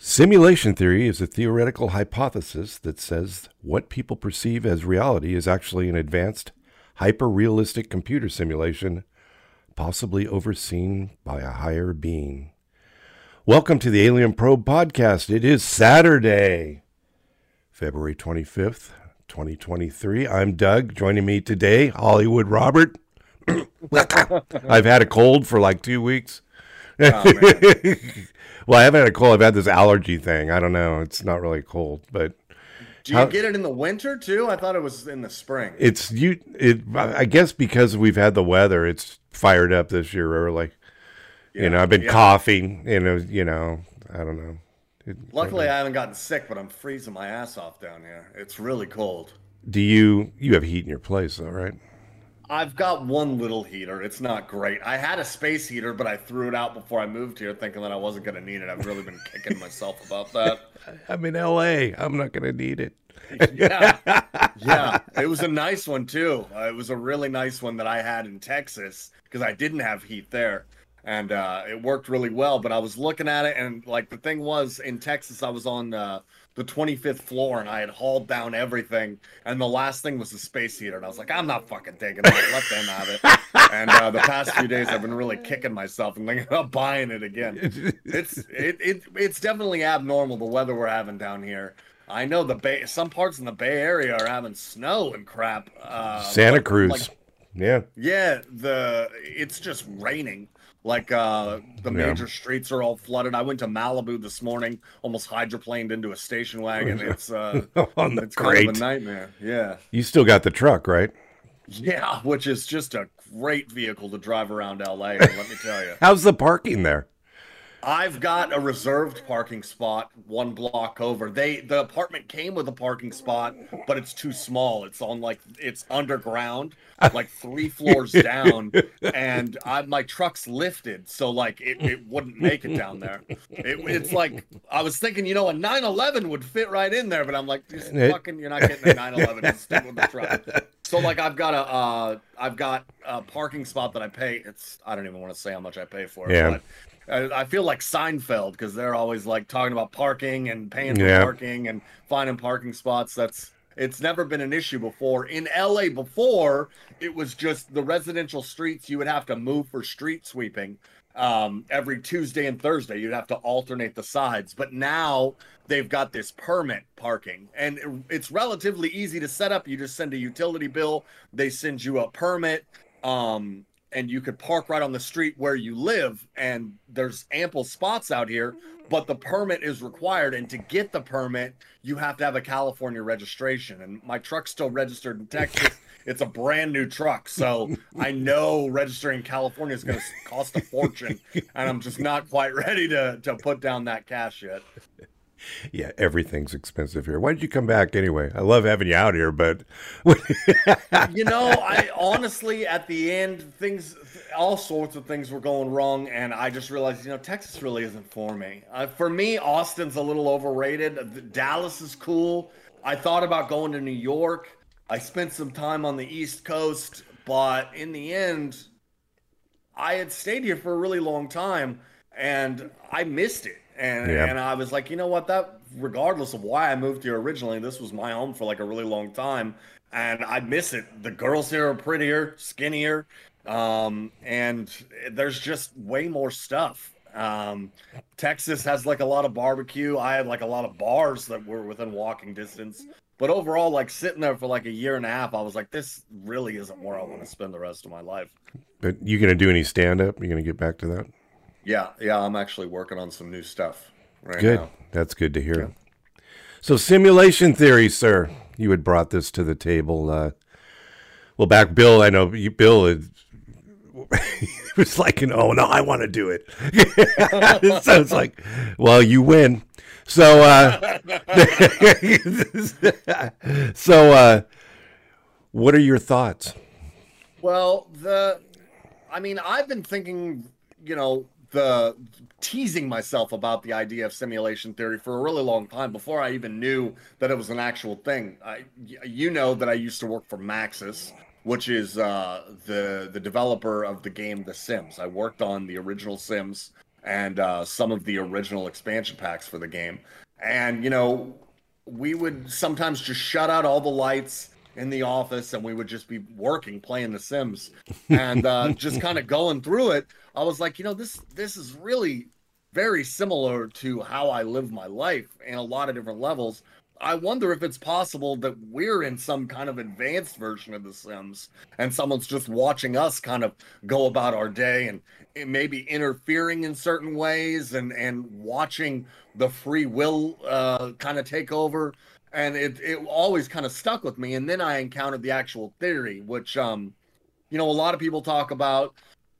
Simulation theory is a theoretical hypothesis that says what people perceive as reality is actually an advanced, hyper realistic computer simulation, possibly overseen by a higher being. Welcome to the Alien Probe podcast. It is Saturday, February 25th, 2023. I'm Doug. Joining me today, Hollywood Robert. I've had a cold for like two weeks. Oh, well, I haven't had a cold. I've had this allergy thing. I don't know. It's not really cold, but Do you How- get it in the winter too? I thought it was in the spring. it's you. It. I guess because we've had the weather, it's fired up this year early. you know, I've been yeah. coughing. You know, you know. I don't know. It- Luckily, I haven't gotten sick, but I'm freezing my ass off down here. It's really cold. do you? You have heat in your place, though, right? I've got one little heater. It's not great. I had a space heater, but I threw it out before I moved here, thinking that I wasn't going to need it. I've really been kicking myself about that. I'm in L.A. I'm not going to need it. Yeah, yeah. It was a nice one too. Uh, it was a really nice one that I had in Texas because I didn't have heat there, and uh, it worked really well. But I was looking at it, and like the thing was, in Texas, I was on uh, the 25th floor, and I had hauled down everything, and the last thing was the space heater, and I was like, I'm not fucking taking it. Let them have it. And uh, the past few days, I've been really kicking myself and thinking about buying it again it's it, it it's definitely abnormal the weather we're having down here. I know the bay some parts in the Bay Area are having snow and crap. Uh, Santa like- Cruz. like- yeah. yeah, the it's just raining. Like uh the Yeah. major streets are all flooded. I went to Malibu this morning, almost hydroplaned into a station wagon. It's uh On the it's kind of a nightmare. Yeah. You still got the truck, right? Yeah, which is just a great vehicle to drive around LA, let me tell you. How's the parking there? I've got a reserved parking spot one block over. They the apartment came with a parking spot, but it's too small. It's on like it's underground, like three floors down, and I, my truck's lifted, so like it, it wouldn't make it down there. It, it's like I was thinking, you know, a 911 would fit right in there, but I'm like, just fucking, you're not getting a 911. Just stick with the truck. So like I've got a uh, I've got a parking spot that I pay. It's I don't even want to say how much I pay for it. Yeah. I feel like Seinfeld because they're always like talking about parking and paying for Yeah. parking and finding parking spots. That's it's never been an issue before. In LA before, it was just the residential streets you would have to move for street sweeping. Um, every Tuesday and Thursday, you'd have to alternate the sides. But now they've got this permit parking, and it's relatively easy to set up. You just send a utility bill, they send you a permit, um, and you could park right on the street where you live. And there's ample spots out here, mm-hmm. but the permit is required. And to get the permit, you have to have a California registration. And my truck's still registered in Texas. It's a brand new truck, so I know registering in California is going to cost a fortune, and I'm just not quite ready to to put down that cash yet. Yeah, everything's expensive here. Why did you come back anyway? I love having you out here, but you know, I honestly, at the end, things, all sorts of things were going wrong, and I just realized, you know, Texas really isn't for me. Uh, for me, Austin's a little overrated. Uh, Dallas is cool. I thought about going to New York. I spent some time on the East Coast, but in the end, I had stayed here for a really long time, and I missed it. And Yeah. and I was like, you know what? That regardless of why I moved here originally, this was my home for like a really long time, and I miss it. The girls here are prettier, skinnier, um, and there's just way more stuff. Um, Texas has like a lot of barbecue. I had like a lot of bars that were within walking distance. But overall, like sitting there for like a year and a half, I was like, this really isn't where I want to spend the rest of my life. but you gonna do any stand up? You gonna get back to that? Yeah, yeah, I'm actually working on some new stuff right Good. now. That's good to hear. So simulation theory, sir. You had brought this to the table. Uh, well, back Bill, I know you, Bill had, was like, "Oh no, I want to do it." so it's like, well, you win. So, uh, so, uh, what are your thoughts? Well, the, I mean, I've been thinking, you know, the teasing myself about the idea of simulation theory for a really long time before I even knew that it was an actual thing. I, you know that I used to work for Maxis, which is uh, the the developer of the game The Sims. I worked on the original Sims, and uh, some of the original expansion packs for the game. And you know, we would sometimes just shut out all the lights in the office and we would just be working playing the sims. And uh, just kind of going through it i was like you know this this is really very similar to how i live my life in a lot of different levels. I wonder if it's possible that we're in some kind of advanced version of the sims and someone's just watching us kind of go about our day and maybe interfering in certain ways and and watching the free will uh, kind of take over and it it always kind of stuck with me. And then I encountered the actual theory, which um, you know, a lot of people talk about.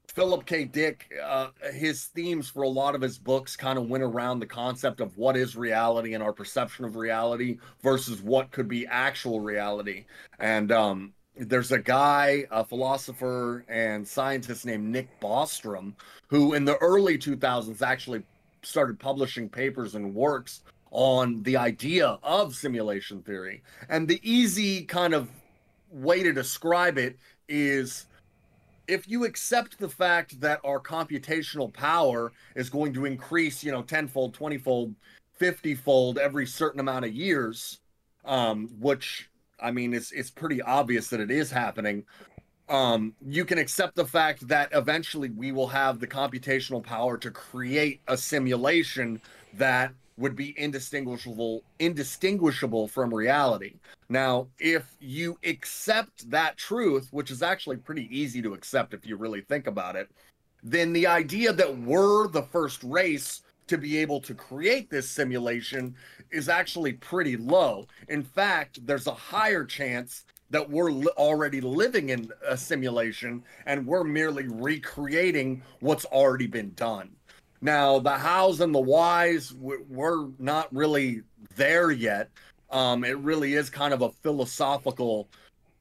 Philip K. Dick, uh, his themes for a lot of his books kind of went around the concept of what is reality and our perception of reality versus what could be actual reality. And um, there's a guy, a philosopher and scientist named Nick Bostrom, who in the early 2000s actually started publishing papers and works on the idea of simulation theory. And the easy kind of way to describe it is if you accept the fact that our computational power is going to increase, you know, tenfold, twentyfold, fiftyfold every certain amount of years, um, which I mean, it's it's pretty obvious that it is happening. Um, you can accept the fact that eventually we will have the computational power to create a simulation that would be indistinguishable indistinguishable from reality. Now, if you accept that truth, which is actually pretty easy to accept if you really think about it, then the idea that we're the first race to be able to create this simulation is actually pretty low. In fact, there's a higher chance that we're li- already living in a simulation and we're merely recreating what's already been done. Now, the hows and the whys, we're not really there yet. Um, it really is kind of a philosophical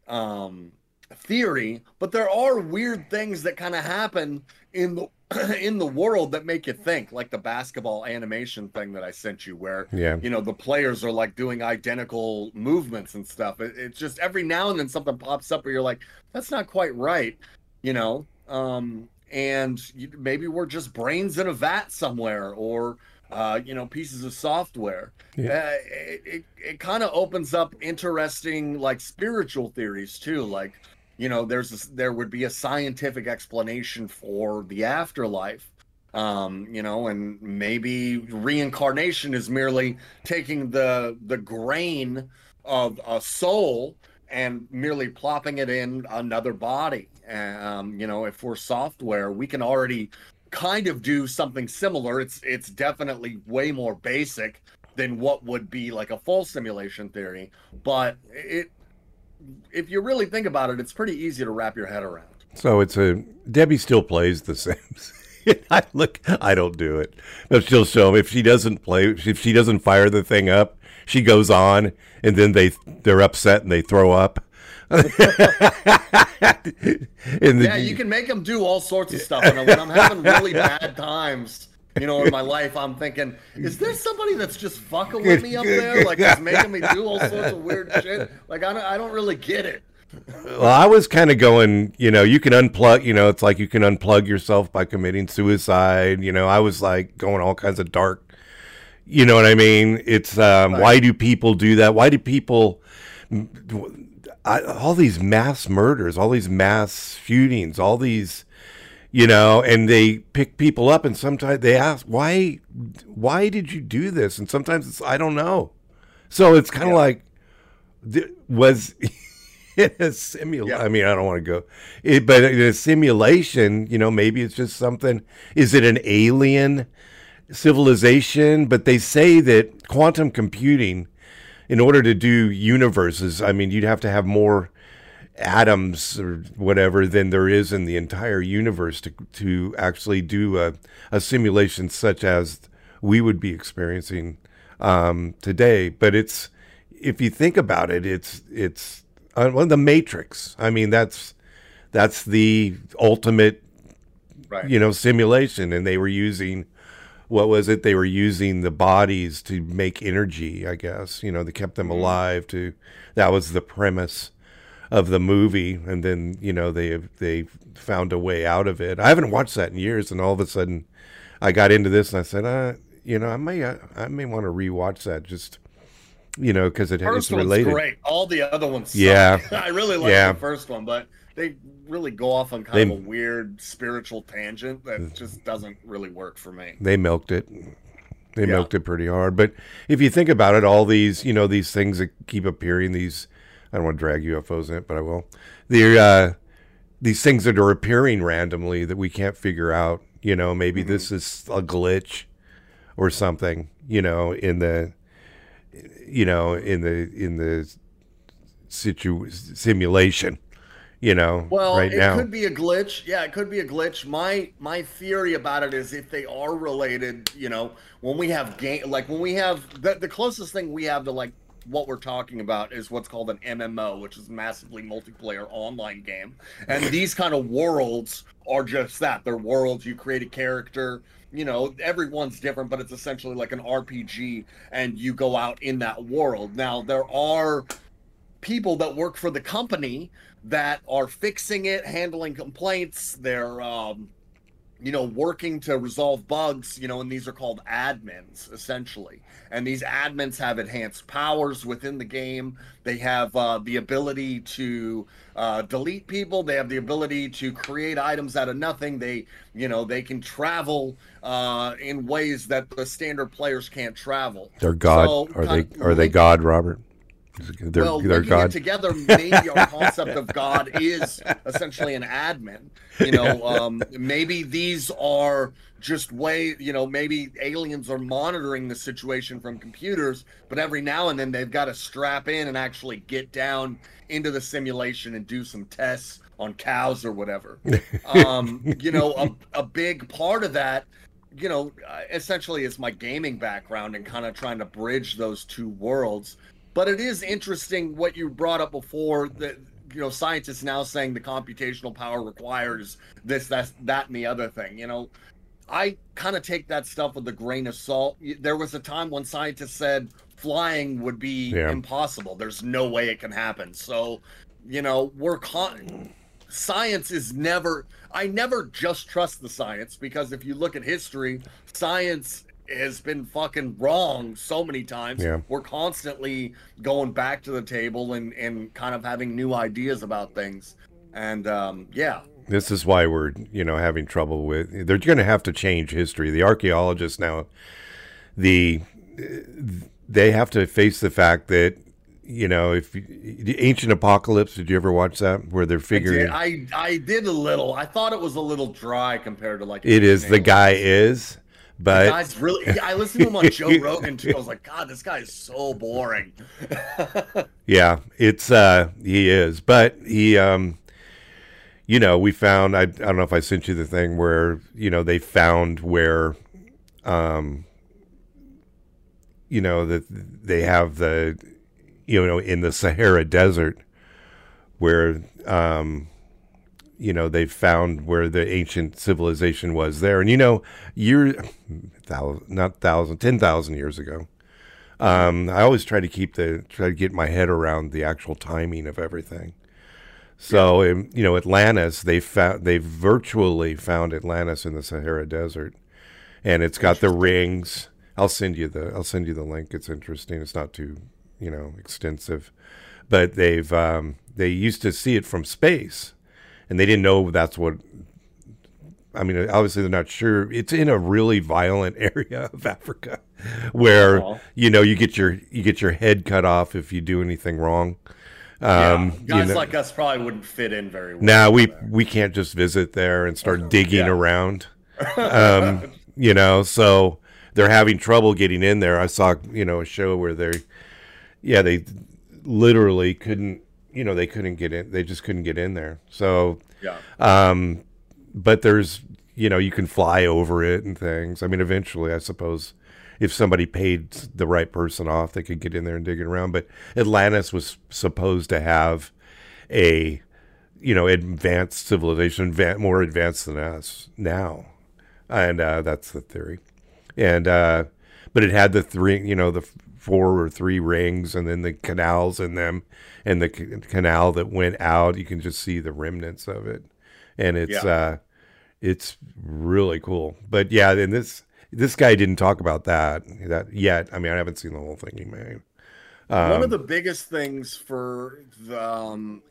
um, theory, but there are weird things that kind of happen in the in the world that make you think, like the basketball animation thing that I sent you, where yeah. you know the players are like doing identical movements and stuff. It, it's just every now and then something pops up where you're like, that's not quite right, you know. Um, and maybe we're just brains in a vat somewhere or uh, you know pieces of software yeah. uh, it, it, it kind of opens up interesting like spiritual theories too like you know there's a, there would be a scientific explanation for the afterlife um you know and maybe reincarnation is merely taking the the grain of a soul and merely plopping it in another body. Um, you know, if we're software, we can already kind of do something similar. It's it's definitely way more basic than what would be like a full simulation theory, but it if you really think about it, it's pretty easy to wrap your head around. So it's a Debbie still plays The Sims. I look, I don't do it, but she'll show me if she doesn't play, if she doesn't fire the thing up, she goes on, and then they they're upset and they throw up. The, yeah, you can make them do all sorts of stuff. And when I'm having really bad times, you know, in my life, I'm thinking, is there somebody that's just fucking with me up there, like just making me do all sorts of weird shit? Like I don't, I don't really get it. Well, I was kind of going, you know, you can unplug, you know, it's like you can unplug yourself by committing suicide. You know, I was like going all kinds of dark you know what I mean? It's um, right. why do people do that? Why do people I, all these mass murders, all these mass shootings, all these you know, and they pick people up and sometimes they ask why why did you do this? And sometimes it's I don't know. So it's kind of yeah. like was in a simulation. Yeah. I mean, I don't want to go, it, but in a simulation, you know, maybe it's just something. Is it an alien? civilization, but they say that quantum computing, in order to do universes, I mean, you'd have to have more atoms or whatever than there is in the entire universe to to actually do a, a simulation such as we would be experiencing um, today. But it's if you think about it, it's it's uh, well, the Matrix. I mean, that's that's the ultimate, right. you know, simulation, and they were using what was it? They were using the bodies to make energy, I guess. You know, they kept them mm-hmm. alive to that was the premise of the movie and then, you know, they they found a way out of it. I haven't watched that in years and all of a sudden I got into this and I said, uh, you know, I may uh, I may want to rewatch that just you know because it, First it's related. great. All the other ones. suck. Yeah. I really like Yeah. the first one, but they really go off on kind They- of a weird spiritual tangent that just doesn't really work for me. They milked it. They Yeah. milked it pretty hard. But if you think about it, all these you know these things that keep appearing, these I don't want to drag UFOs in it, but I will. They're uh, these things that are appearing randomly that we can't figure out. You know, maybe Mm-hmm. this is a glitch or something. You know, in the you know in the in the situ simulation. You know, Well, right it now. could be a glitch. Yeah, it could be a glitch. My my theory about it is if they are related, you know, when we have game like when we have the, the closest thing we have to like what we're talking about is what's called an MMO, which is massively multiplayer online game. And these kind of worlds are just that. They're worlds. You create a character. You know, everyone's different, but it's essentially like an RPG, and you go out in that world. Now, there are people that work for the company that are fixing it, handling complaints. They're, um, you know, working to resolve bugs. You know, and these are called admins essentially. And these admins have enhanced powers within the game. They have uh, the ability to uh, delete people. They have the ability to create items out of nothing. They, you know, they can travel uh, in ways that the standard players can't travel. They're God. So, are they kind- are they God, Robert? They're well, they're linking it together, maybe our concept of God is essentially an admin. You know, um, maybe these are just way, you know, maybe aliens are monitoring the situation from computers, but every now and then they've got to strap in and actually get down into the simulation and do some tests on cows or whatever. Um, you know, a, a big part of that you know, essentially is my gaming background and kind of trying to bridge those two worlds. But it is interesting what you brought up before that you know scientists now saying the computational power requires this, that, that, and the other thing. You know, I kind of take that stuff with a grain of salt. There was a time when scientists said flying would be Yeah. impossible. There's no way it can happen. So, you know, we're con- science is never I never just trust the science because if you look at history, science has been fucking wrong so many times. Yeah. We're constantly going back to the table and and kind of having new ideas about things. And um yeah. This is why we're, you know, having trouble with. They're going to have to change history. The archaeologists now, the they have to face the fact that, you know, if the ancient apocalypse. Did you ever watch that? Where they're I figuring did, I I did a little. I thought it was a little dry compared to like it is the guy is, The but guy's really yeah, I listened to him on Joe Rogan too. I was like, God, this guy is so boring. Yeah, it's uh he is. But he um you know, we found I I don't know if I sent you the thing where, you know, they found where um you know that they have the you know in the Sahara desert where um you know they found where the ancient civilization was there and you know year thousand not thousand ten thousand years ago um, I always try to keep the try to get my head around the actual timing of everything. So um, you know, Atlantis they found they virtually found Atlantis in the Sahara Desert, and it's got the rings. I'll send you the I'll send you the link. It's interesting. It's not too you know extensive, but they've um, they used to see it from space, and they didn't know that's what. I mean, obviously they're not sure. It's in a really violent area of Africa, where you know you get your you get your head cut off if you do anything wrong. Yeah, Um, you guys know- like us probably wouldn't fit in very well. now we there. we can't just visit there and start digging Yeah. around. Um, you know, so they're having trouble getting in there. I saw, you know, a show where they yeah, they literally couldn't, you know, they couldn't get in. They just couldn't get in there. So, yeah. um, but there's, you know, you can fly over it and things. I mean, eventually, I suppose if somebody paid the right person off, they could get in there and dig it around. But Atlantis was supposed to have a, you know, advanced civilization, more advanced than us now, and uh, that's the theory. And uh, but it had the three, you know, the four or three rings, and then the canals in them, and the c- canal that went out. You can just see the remnants of it, and it's Yeah. uh, It's really cool. But yeah, and this this guy didn't talk about that that yet. I mean, I haven't seen the whole thing he made. Um, One of the biggest things for the um,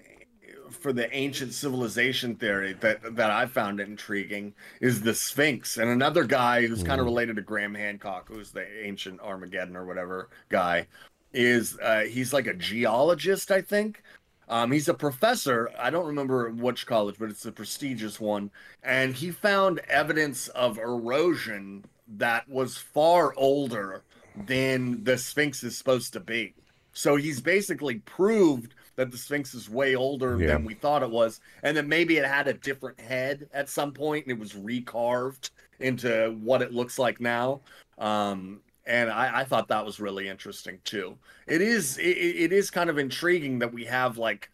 for the ancient civilization theory that that I found intriguing is the Sphinx, and another guy who's mm. kind of related to Graham Hancock, who's the ancient Armageddon or whatever guy, is uh, he's like a geologist, I think. Um, he's a professor. I don't remember which college, but it's a prestigious one. And he found evidence of erosion that was far older than the Sphinx is supposed to be. So he's basically proved that the Sphinx is way older yeah. than we thought it was, and that maybe it had a different head at some point and it was recarved into what it looks like now. Um, and I, I, thought that was really interesting too. It is it, it is kind of intriguing that we have like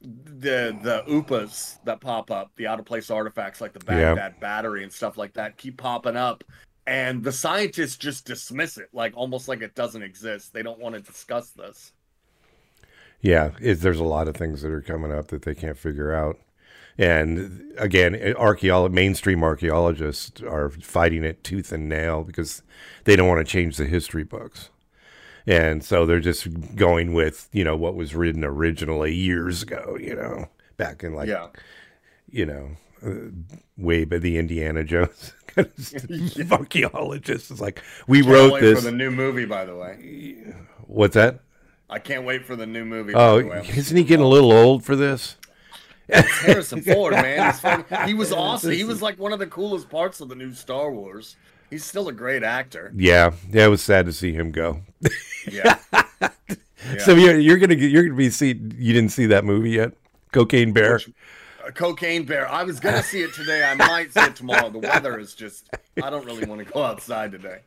the the upas that pop up, the out of place artifacts like the Baghdad yeah. battery and stuff like that keep popping up, and the scientists just dismiss it like almost like it doesn't exist. They don't want to discuss this. Yeah, it, there's a lot of things that are coming up that they can't figure out. And again, archeolo- mainstream archaeologists are fighting it tooth and nail because they don't want to change the history books. And so they're just going with, you know, what was written originally years ago, you know, back in like, yeah. you know, uh, way by the Indiana Jones archaeologist is like, we wrote this. for the new movie, by the way. What's that? I can't wait for the new movie. Oh, isn't he getting a little old for this? It's Harrison Ford, man. He was awesome. He was like one of the coolest parts of the new Star Wars. He's still a great actor. Yeah, yeah. It was sad to see him go. yeah. yeah. So you're, you're gonna you're gonna be see you didn't see that movie yet, Cocaine Bear. Which, uh, Cocaine Bear. I was gonna see it today. I might see it tomorrow. The weather is just. I don't really want to go outside today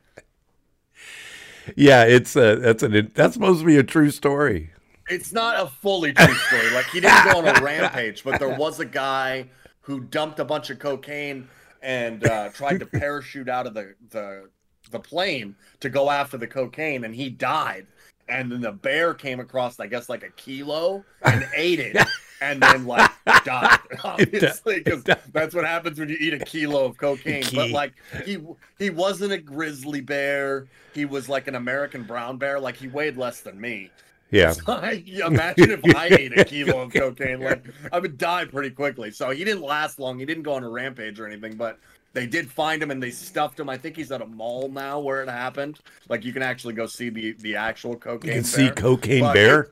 yeah, it's a that's an that's supposed to be a true story. It's not a fully true story. Like he didn't go on a rampage, but there was a guy who dumped a bunch of cocaine and uh, tried to parachute out of the, the the plane to go after the cocaine, and he died. And then the bear came across, I guess, like a kilo and ate it. and then like died obviously because that's what happens when you eat a kilo of cocaine but like he he wasn't a grizzly bear he was like an american brown bear like he weighed less than me yeah so I, imagine if i ate a kilo of cocaine like i would die pretty quickly so he didn't last long he didn't go on a rampage or anything but they did find him and they stuffed him. I think he's at a mall now where it happened. Like you can actually go see the the actual cocaine. You can bear. see cocaine but bear. It,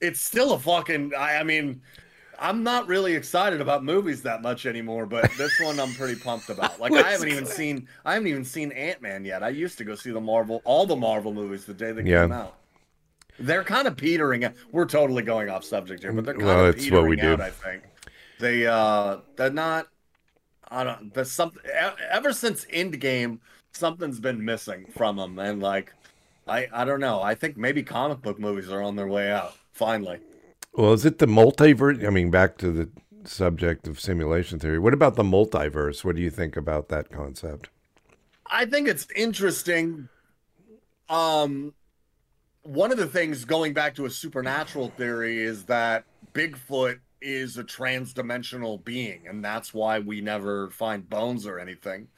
it's still a fucking. I, I mean, I'm not really excited about movies that much anymore, but this one I'm pretty pumped about. Like I haven't even seen I haven't even seen Ant Man yet. I used to go see the Marvel all the Marvel movies the day they yeah. came out. They're kind of petering. Out. We're totally going off subject here, but they're kind well, of petering what we out. Do. I think they uh they're not. I don't. There's something ever since Endgame, something's been missing from them, and like I I don't know. I think maybe comic book movies are on their way out finally. Well, is it the multiverse? I mean, back to the subject of simulation theory. What about the multiverse? What do you think about that concept? I think it's interesting. Um, one of the things going back to a supernatural theory is that Bigfoot is a trans-dimensional being, and that's why we never find bones or anything.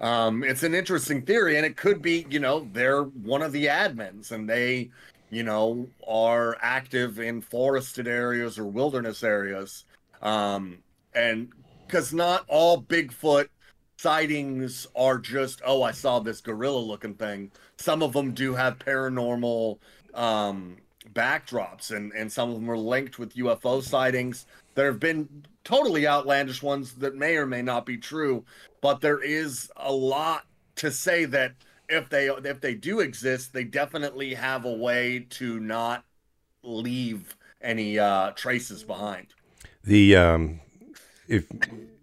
Um, it's an interesting theory, and it could be, you know, they're one of the admins, and they you know, are active in forested areas or wilderness areas. Um, and because not all Bigfoot sightings are just, oh, I saw this gorilla looking thing. Some of them do have paranormal um, backdrops, and, and some of them are linked with UFO sightings. There have been totally outlandish ones that may or may not be true, but there is a lot to say that if they if they do exist, they definitely have a way to not leave any uh, traces behind. The um, if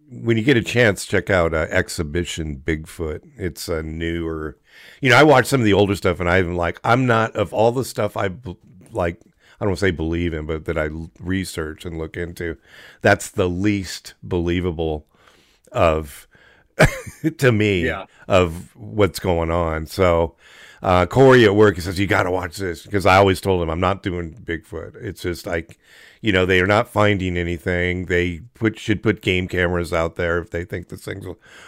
when you get a chance, check out uh, Expedition Bigfoot. It's a newer, you know, I watched some of the older stuff, and I'm like, I'm not of all the stuff I like. I don't say believe in, but that I research and look into. That's the least believable of to me yeah. of what's going on. So uh, Corey at work, he says, You got to watch this because I always told him I'm not doing Bigfoot. It's just like, you know, they are not finding anything. They put should put game cameras out there if they think this thing's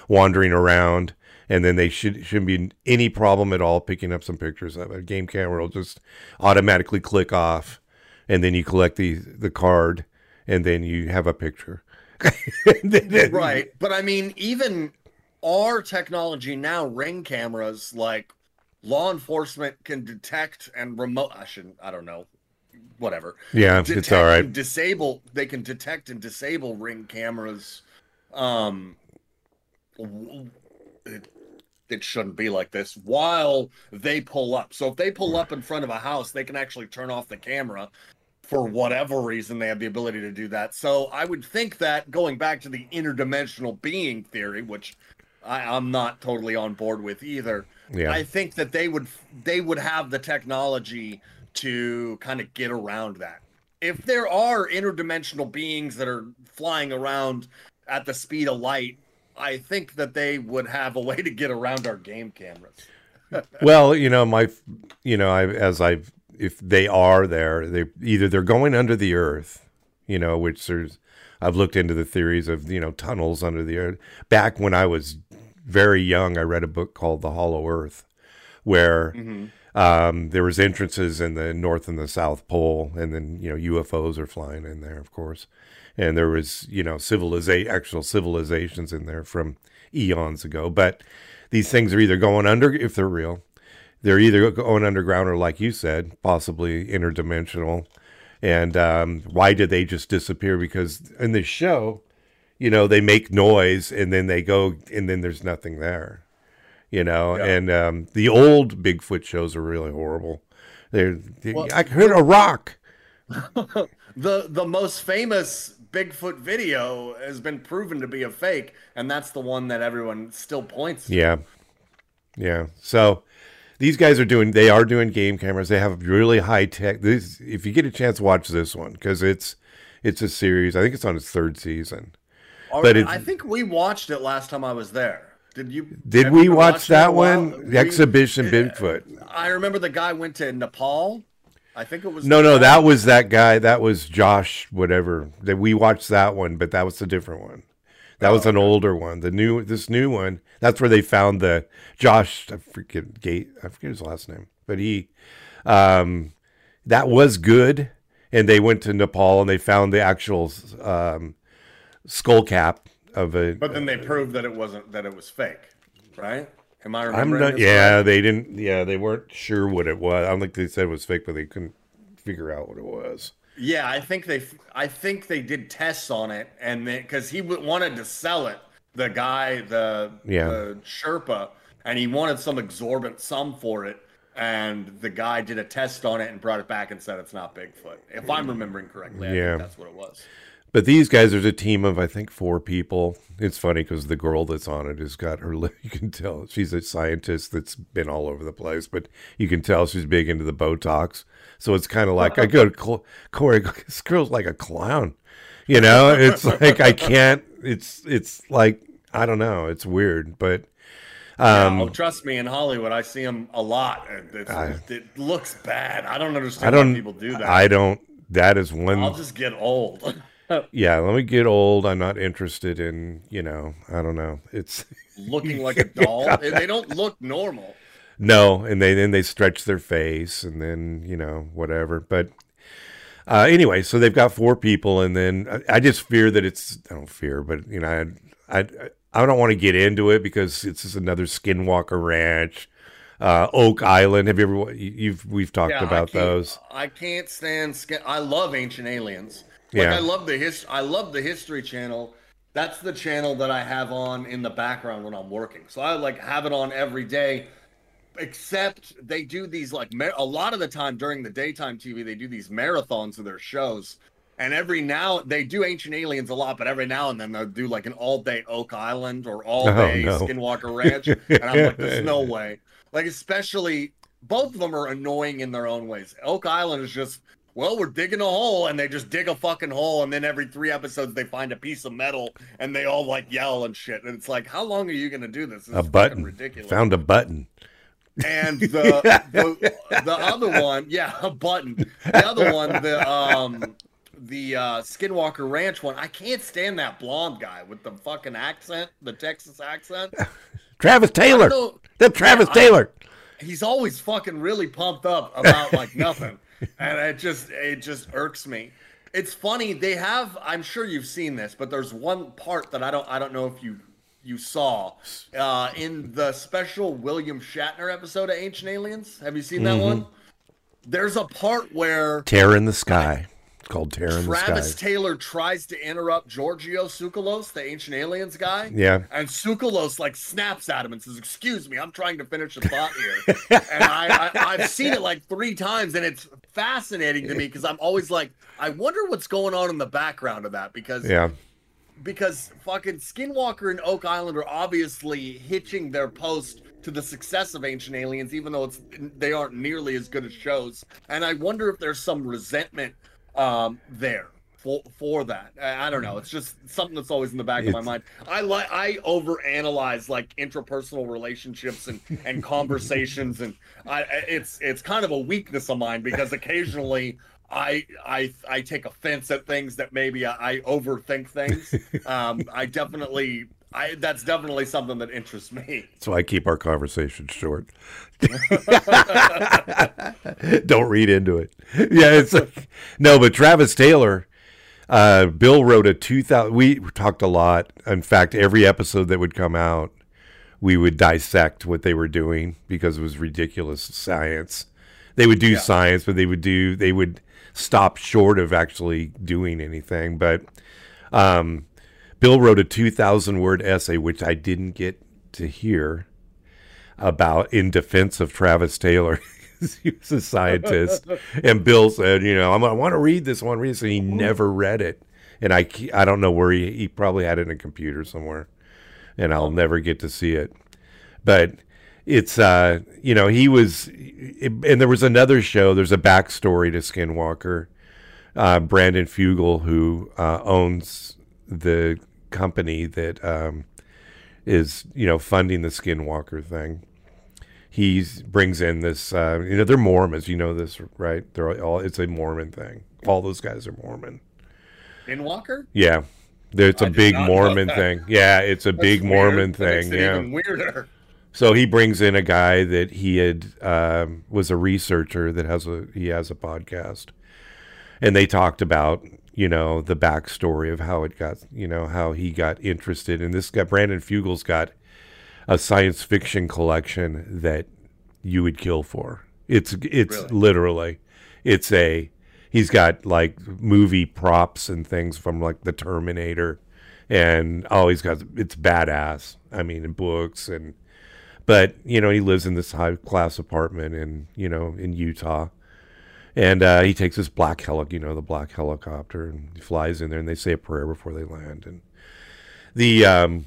wandering around. And then they should shouldn't be any problem at all picking up some pictures of it. A game camera will just automatically click off, and then you collect the the card, and then you have a picture. right, but I mean, even our technology now, ring cameras, like law enforcement can detect and remote. I shouldn't. I don't know. Whatever. Yeah, detect it's all right. Disable. They can detect and disable ring cameras. Um, it, it shouldn't be like this while they pull up. So if they pull up in front of a house, they can actually turn off the camera for whatever reason they have the ability to do that. So I would think that going back to the interdimensional being theory, which I, am not totally on board with either. Yeah. I think that they would they would have the technology to kind of get around that. If there are interdimensional beings that are flying around at the speed of light, I think that they would have a way to get around our game cameras. well, you know, my you know, I as I've if they are there, they either they're going under the earth, you know, which there's I've looked into the theories of, you know, tunnels under the earth. Back when I was very young, I read a book called The Hollow Earth, where mm-hmm. um, there was entrances in the North and the South Pole, and then you know UFOs are flying in there, of course, and there was you know civilization, actual civilizations in there from eons ago. But these things are either going under if they're real, they're either going underground or, like you said, possibly interdimensional. And um, why did they just disappear? Because in the show, you know, they make noise and then they go and then there's nothing there, you know. Yeah. And um, the old Bigfoot shows are really horrible. They're, they, well, I heard a rock. the the most famous Bigfoot video has been proven to be a fake, and that's the one that everyone still points to. Yeah, yeah. So these guys are doing they are doing game cameras. They have really high tech. This if you get a chance, watch this one because it's it's a series. I think it's on its third season but I think we watched it last time I was there. Did you? Did we watch that one? The exhibition we, Bigfoot. I remember the guy went to Nepal. I think it was. No, no, that was that guy. That was Josh, whatever. That we watched that one, but that was a different one. That oh, was an okay. older one. The new, this new one. That's where they found the Josh. I forget Gate. I forget his last name, but he. Um, that was good, and they went to Nepal and they found the actual um, skull cap of a. But then they proved that it wasn't that it was fake, right? Am I remembering? I'm not, yeah, right? they didn't. Yeah, they weren't sure what it was. I don't think they said it was fake, but they couldn't figure out what it was. Yeah, I think they. I think they did tests on it, and because he wanted to sell it, the guy, the yeah. the Sherpa, and he wanted some exorbitant sum for it. And the guy did a test on it and brought it back and said it's not Bigfoot. If I'm remembering correctly, I yeah. that's what it was. But these guys, there's a team of I think four people. It's funny because the girl that's on it has got her. You can tell she's a scientist that's been all over the place, but you can tell she's big into the Botox. So it's kind of like I go to Corey. This girl's like a clown. You know, it's like I can't. It's it's like I don't know. It's weird, but um, yeah, oh, trust me, in Hollywood, I see them a lot. I, it looks bad. I don't understand I don't, why people do that. I don't. That is one. I'll just get old. Yeah, let me get old. I'm not interested in, you know, I don't know. It's looking like a doll. they don't look normal. No, and they then they stretch their face and then, you know, whatever. But uh, anyway, so they've got four people, and then I, I, just fear that it's I don't fear, but you know, I I, I don't want to get into it because it's just another Skinwalker Ranch. Uh, Oak Island. Have you ever? You've we've talked yeah, about I those. I can't stand. Skin, I love Ancient Aliens. Like yeah. I love the his I love the History Channel. That's the channel that I have on in the background when I'm working. So I like have it on every day. Except they do these like a lot of the time during the daytime TV, they do these marathons of their shows. And every now they do Ancient Aliens a lot, but every now and then they'll do like an all day Oak Island or all oh, day oh, no. Skinwalker Ranch. and I'm like, there's no way. Like especially both of them are annoying in their own ways. Oak Island is just well, we're digging a hole, and they just dig a fucking hole, and then every three episodes they find a piece of metal, and they all like yell and shit, and it's like, how long are you gonna do this? this a button, ridiculous. Found a button. and the, the the other one, yeah, a button. The other one, the um the uh Skinwalker Ranch one, I can't stand that blonde guy with the fucking accent, the Texas accent. Travis Taylor. The Travis Yeah, I- Taylor. He's always fucking really pumped up about like nothing. And it just it just irks me. It's funny, they have I'm sure you've seen this, but there's one part that I don't I don't know if you you saw uh in the special William Shatner episode of Ancient Aliens. Have you seen that one? There's a part where Tear in the sky. It's called Tear in the Sky. Travis Taylor tries to interrupt Giorgio Tsoukalos, the Ancient Aliens guy. Yeah. And Tsoukalos like snaps at him and says, "Excuse me, I'm trying to finish a thought here." and I, I I've seen it like three times, and it's fascinating to me because I'm always like, I wonder what's going on in the background of that because Yeah. because fucking Skinwalker and Oak Island are obviously hitching their post to the success of Ancient Aliens, even though it's they aren't nearly as good as shows. And I wonder if there's some resentment um, there for for that. I, don't know. It's just something that's always in the back of my mind. I like I overanalyze like interpersonal relationships and and conversations, and I it's it's kind of a weakness of mine because occasionally. I I I take offense at things that maybe I, I overthink things. Um, I definitely I that's definitely something that interests me. So I keep our conversation short. Don't read into it. Yeah, it's like, no, but Travis Taylor, uh, Bill wrote a 2000. We talked a lot. In fact, every episode that would come out, we would dissect what they were doing because it was ridiculous science. They would do science, but they would do, they would stop short of actually doing anything. But um, Bill wrote a 2,000 word essay, which I didn't get to hear about in defense of Travis Taylor. he was a scientist, and Bill said, "You know, I'm, I want to read this. one. read this." And he never read it, and I I don't know where he he probably had it in a computer somewhere, and I'll never get to see it. But it's uh you know he was, and there was another show. There's a backstory to Skinwalker. Uh, Brandon Fugal, who uh, owns the company that um, is you know funding the Skinwalker thing. He brings in this, uh, you know, they're Mormons. You know this, right? They're all. It's a Mormon thing. All those guys are Mormon. In Walker, Yeah, There- it's a big Mormon thing. Yeah, it's a That's big weird. Mormon thing. Yeah. even weirder. So he brings in a guy that he had um, was a researcher that has a he has a podcast, and they talked about you know the backstory of how it got you know how he got interested. And this guy Brandon Fugal's got a science fiction collection that you would kill for. It's it's Really? literally it's a he's got like movie props and things from like the Terminator, and oh he's got it's badass. I mean, in books and but you know he lives in this high class apartment in you know in Utah, and uh, he takes this black heli, you know, the black helicopter, and he flies in there, and they say a prayer before they land, and the um,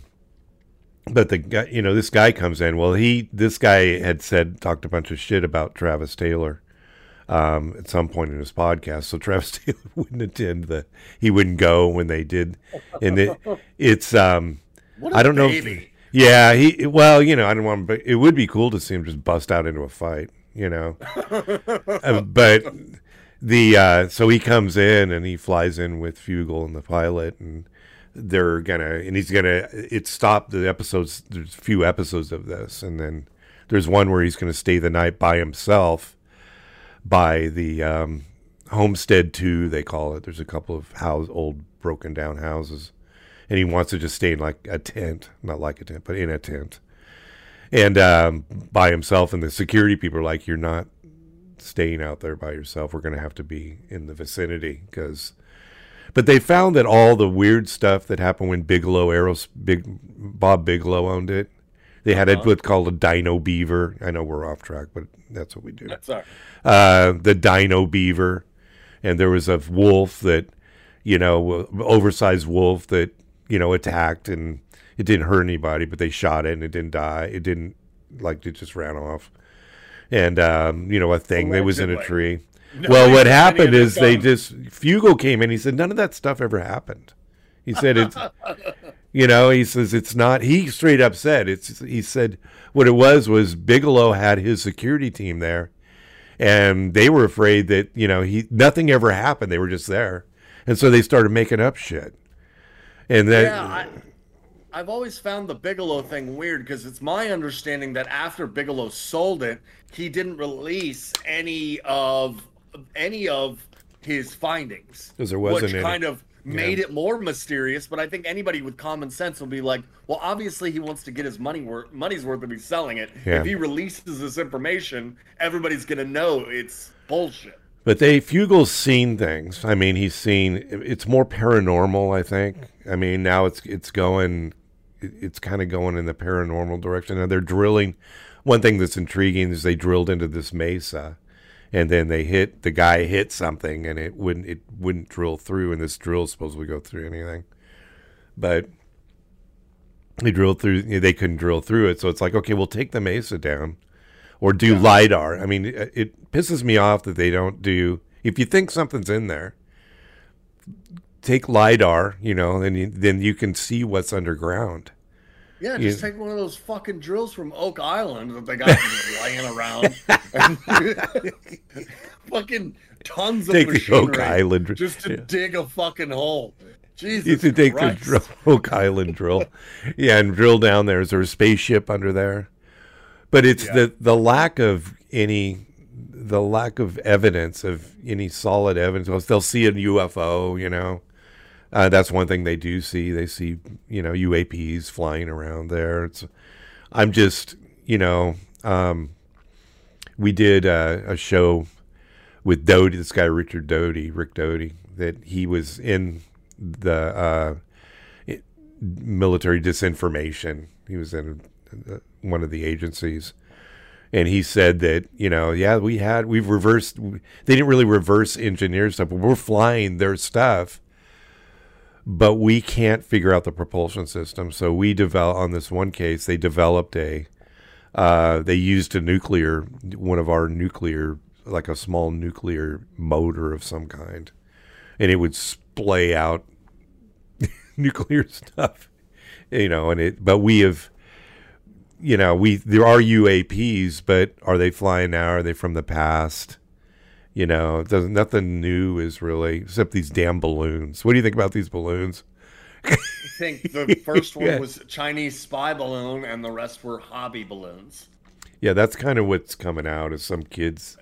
but the guy, you know, this guy comes in. Well, he this guy had said talked a bunch of shit about Travis Taylor. Um, at some point in his podcast, so Travis Taylor wouldn't attend the, he wouldn't go when they did, and it, it's um, I don't know. If, yeah, he. Well, you know, I don't want. But it would be cool to see him just bust out into a fight. You know, Uh, but the uh, so he comes in and he flies in with Fugal and the pilot, and they're gonna and he's gonna. It stopped the episodes. There's a few episodes of this, and then there's one where he's gonna stay the night by himself by the um, Homestead Two. They call it. There's a couple of house old broken down houses and he wants to just stay in like a tent, not like a tent, but in a tent, and um, by himself. And the security people are like, "You're not staying out there by yourself. We're to have to be in the vicinity because." But they found that all the weird stuff that happened when Bigelow Aeros, Big Bob Bigelow owned it. They had a, what's called a dino beaver. I know we're off track, but that's what we do Sorry. uh, the dino beaver, and there was a wolf that, you know, oversized wolf that you know attacked, and it didn't hurt anybody, but they shot it and it didn't die. It didn't like it just ran off, and um, you know a thing that was in a tree. No, well, what happened is they just Fugal came in. He said none of that stuff ever happened. He said it's, you know, he says it's not. He straight up said it's. He said what it was was Bigelow had his security team there, and they were afraid that you know he nothing ever happened. They were just there, and so they started making up shit. And then Yeah, I, I've always found the Bigelow thing weird because it's my understanding that after Bigelow sold it, he didn't release any of any of his findings, 'Cause there wasn't which any. kind of made it more mysterious. But I think anybody with common sense will be like, well, obviously he wants to get his money worth money's worth if he's selling it. Yeah. If he releases this information, everybody's gonna know it's bullshit. But they Fugal's seen things. I mean, he's seen. It's more paranormal. I think. I mean, now it's it's going. It's kind of going in the paranormal direction. Now they're drilling. One thing that's intriguing is they drilled into this mesa, and then they hit the guy hit something, and it wouldn't it wouldn't drill through. And this drill is supposedly go through anything, but they drilled through. They couldn't drill through it. So it's like, okay, we'll take the mesa down or do lidar. I mean, it, it pisses me off that they don't do. If you think something's in there, take lidar. You know, then you, then you can see what's underground. Yeah, You- just take one of those fucking drills from Oak Island that they got laying around. fucking tons of Take the machinery Oak Island just to yeah. dig a fucking hole. Jesus You should take the Christ. drill, Oak Island drill, yeah, and drill down there. Is there a spaceship under there? But it's Yeah. the the lack of any the lack of evidence of any solid evidence. They'll see a UFO, you know. Uh, that's one thing they do see. They see, you know, UAPs flying around there. It's, I'm just, you know, um, we did uh, a show with Doty, this guy Richard Doty, Rick Doty, that he was in the uh, military disinformation. He was in uh, one of the agencies, and he said that you know, yeah, we had we've reversed. They didn't really reverse engineer stuff, but we're flying their stuff. But we can't figure out the propulsion system, so we develop on this one case. They developed a uh, they used a nuclear, one of our nuclear, like a small nuclear motor of some kind, and it would splay out nuclear stuff, you know. And it, but we have, you know, we there are UAPs, but are they flying now? Are they from the past? You know, it doesn't nothing new is really except these damn balloons. What do you think about these balloons? I think the first one Yeah. was Chinese spy balloon, and the rest were hobby balloons. Yeah, that's kind of what's coming out. Is some kids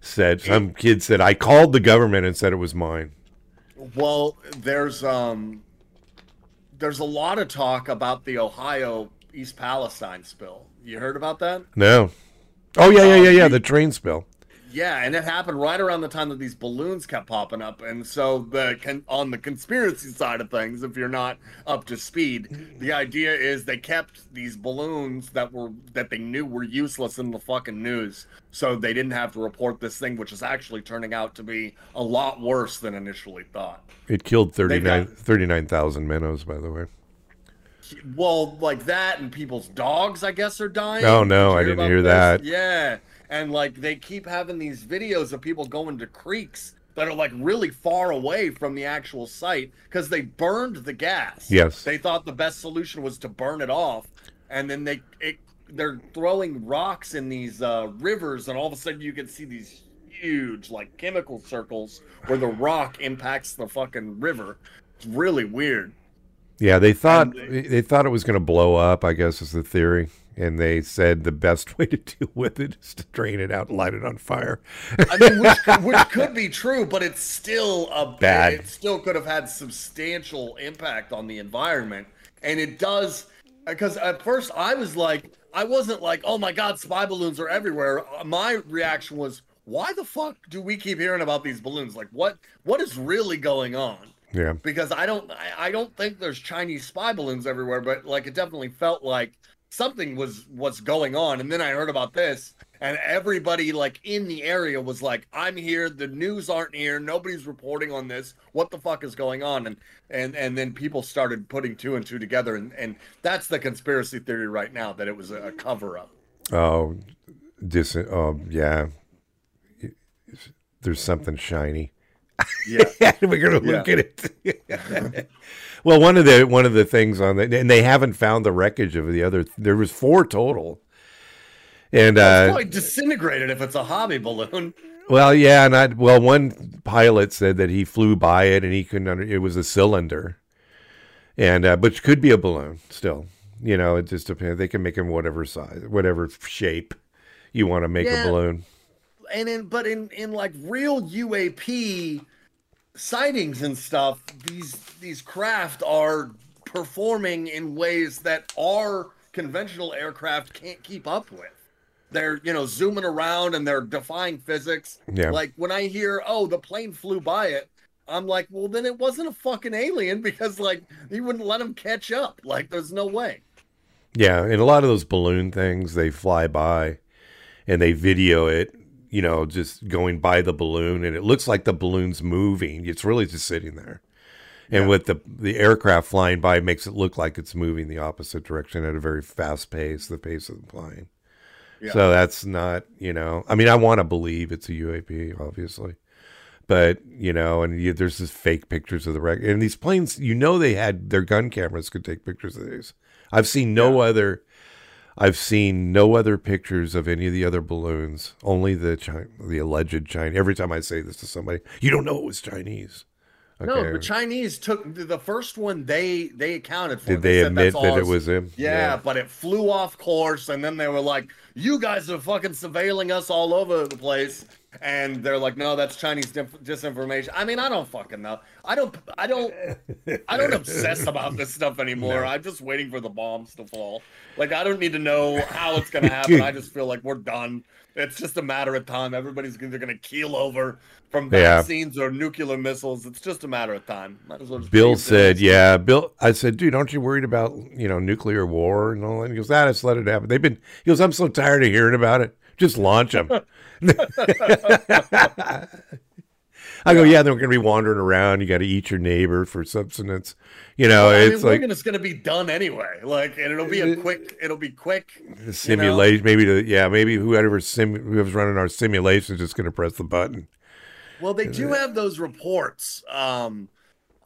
said some kid said I called the government and said it was mine. Well, there's um, there's a lot of talk about the Ohio East Palestine spill. You heard about that? No. Oh yeah, yeah, Um, yeah, yeah. the- The train spill. Yeah, and it happened right around the time that these balloons kept popping up. And so the con- on the conspiracy side of things, if you're not up to speed, the idea is they kept these balloons that were that they knew were useless in the fucking news, so they didn't have to report this thing, which is actually turning out to be a lot worse than initially thought. It killed 39 got- 39,000 minnows, by the way. Well, like that, and people's dogs, I guess, are dying. Oh, no, I didn't hear this? that. Yeah, and like they keep having these videos of people going to creeks that are like really far away from the actual site because they burned the gas. Yes. they thought the best solution was to burn it off, and then they it, they're throwing rocks in these uh, rivers, and all of a sudden you can see these huge like chemical circles where the rock impacts the fucking river. It's really weird. Yeah, they thought they, they thought it was going to blow up, I guess is the theory. And they said the best way to deal with it is to drain it out and light it on fire. I mean, which, which could be true, but it's still a Bad. It still could have had substantial impact on the environment, and it does. Because at first I was like, I wasn't like, oh my god, spy balloons are everywhere. Uh, My reaction was, why the fuck do we keep hearing about these balloons? Like, what what is really going on? yeah. because I don't I, I don't think there's Chinese spy balloons everywhere, but like it definitely felt like something was was going on. And then I heard about this, and everybody like in the area was like, "I'm here. The news aren't here. Nobody's reporting on this. What the fuck is going on?" And and and then people started putting two and two together, and and that's the conspiracy theory right now that it was a, a cover up. Oh, dis- oh yeah. There's something shiny Yeah. we're gonna look at it. well, one of the one of the things on that, and they haven't found the wreckage of the other. There was four total, and It's uh, probably disintegrated if it's a hobby balloon. well, yeah, and I, well, one pilot said that he flew by it and he couldn't. Under, it was a cylinder, and uh, but it could be a balloon still. You know, it just depends. They can make them whatever size, whatever shape you want to make Yeah. a balloon. and in but in in like real UAP sightings and stuff, these these craft are performing in ways that our conventional aircraft can't keep up with. They're you know zooming around and they're defying physics. Yeah. Like when I hear, oh, the plane flew by it. I'm like, well, then it wasn't a fucking alien because, like, he wouldn't let him catch up. Like, there's no way. Yeah, and a lot of those balloon things, they fly by and they video it, you know, just going by the balloon and it looks like the balloon's moving. It's really just sitting there. And Yeah. with the the aircraft flying by makes it look like it's moving the opposite direction at a very fast pace, the pace of the plane. Yeah. So that's not, you know, I mean, I want to believe it's a UAP, obviously. But, you know, and you, there's this fake pictures of the wreck. And these planes, you know, they had their gun cameras could take pictures of these. I've seen no other, I've seen no other pictures of any of the other balloons, only the Chi- the alleged Chinese. Every time I say this to somebody, you don't know it was Chinese. No, the Chinese took the first one. They they accounted for. Did they said admit that it was him? Yeah, but it flew off course, and then they were like, "You guys are fucking surveilling us all over the place." And they're like, "No, that's Chinese disinformation." I mean, I don't fucking know. I don't. I don't. I don't obsess about this stuff anymore. I'm just waiting for the bombs to fall. Like, I don't need to know how it's gonna happen. I just feel like we're done. It's just a matter of time. Everybody's either gonna keel over from Yeah. vaccines or nuclear missiles. It's just a matter of time. Might as well just Bill said. "Yeah, Bill." I said, "Dude, aren't you worried about you know nuclear war and all that?" He goes, "Ah, just let it happen." They've been. He goes, "I'm so tired of hearing about it. Just launch them." I go, "Yeah, they're going to be wandering around. You got to eat your neighbor for subsistence." You know, Well, I mean, it's we're like it's gonna be done anyway. Like, and it'll be a quick. It'll be quick. simulation. Maybe the yeah, maybe whoever sim whoever's running our simulation is just going to press the button. Well, they do have those reports. Um,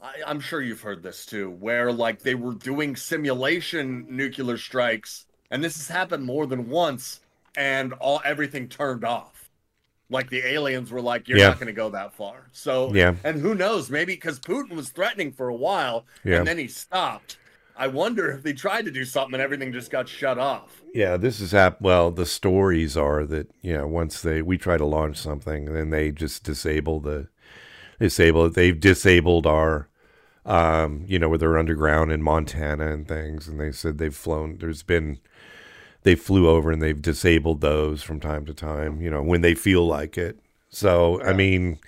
I, I'm sure you've heard this too, where like they were doing simulation nuclear strikes, and this has happened more than once, and all everything turned off. Like the aliens were like, "You're Yeah. not going to go that far." So Yeah. and who knows? Maybe because Putin was threatening for a while, Yeah. and then he stopped. I wonder if they tried to do something and everything just got shut off. Yeah, this is hap- well, the stories are that, you know, once they we try to launch something, then they just disable the disable it. They've disabled our um, you know, where they're underground in Montana and things, and they said they've flown there's been they flew over and they've disabled those from time to time, you know, when they feel like it. So, I mean,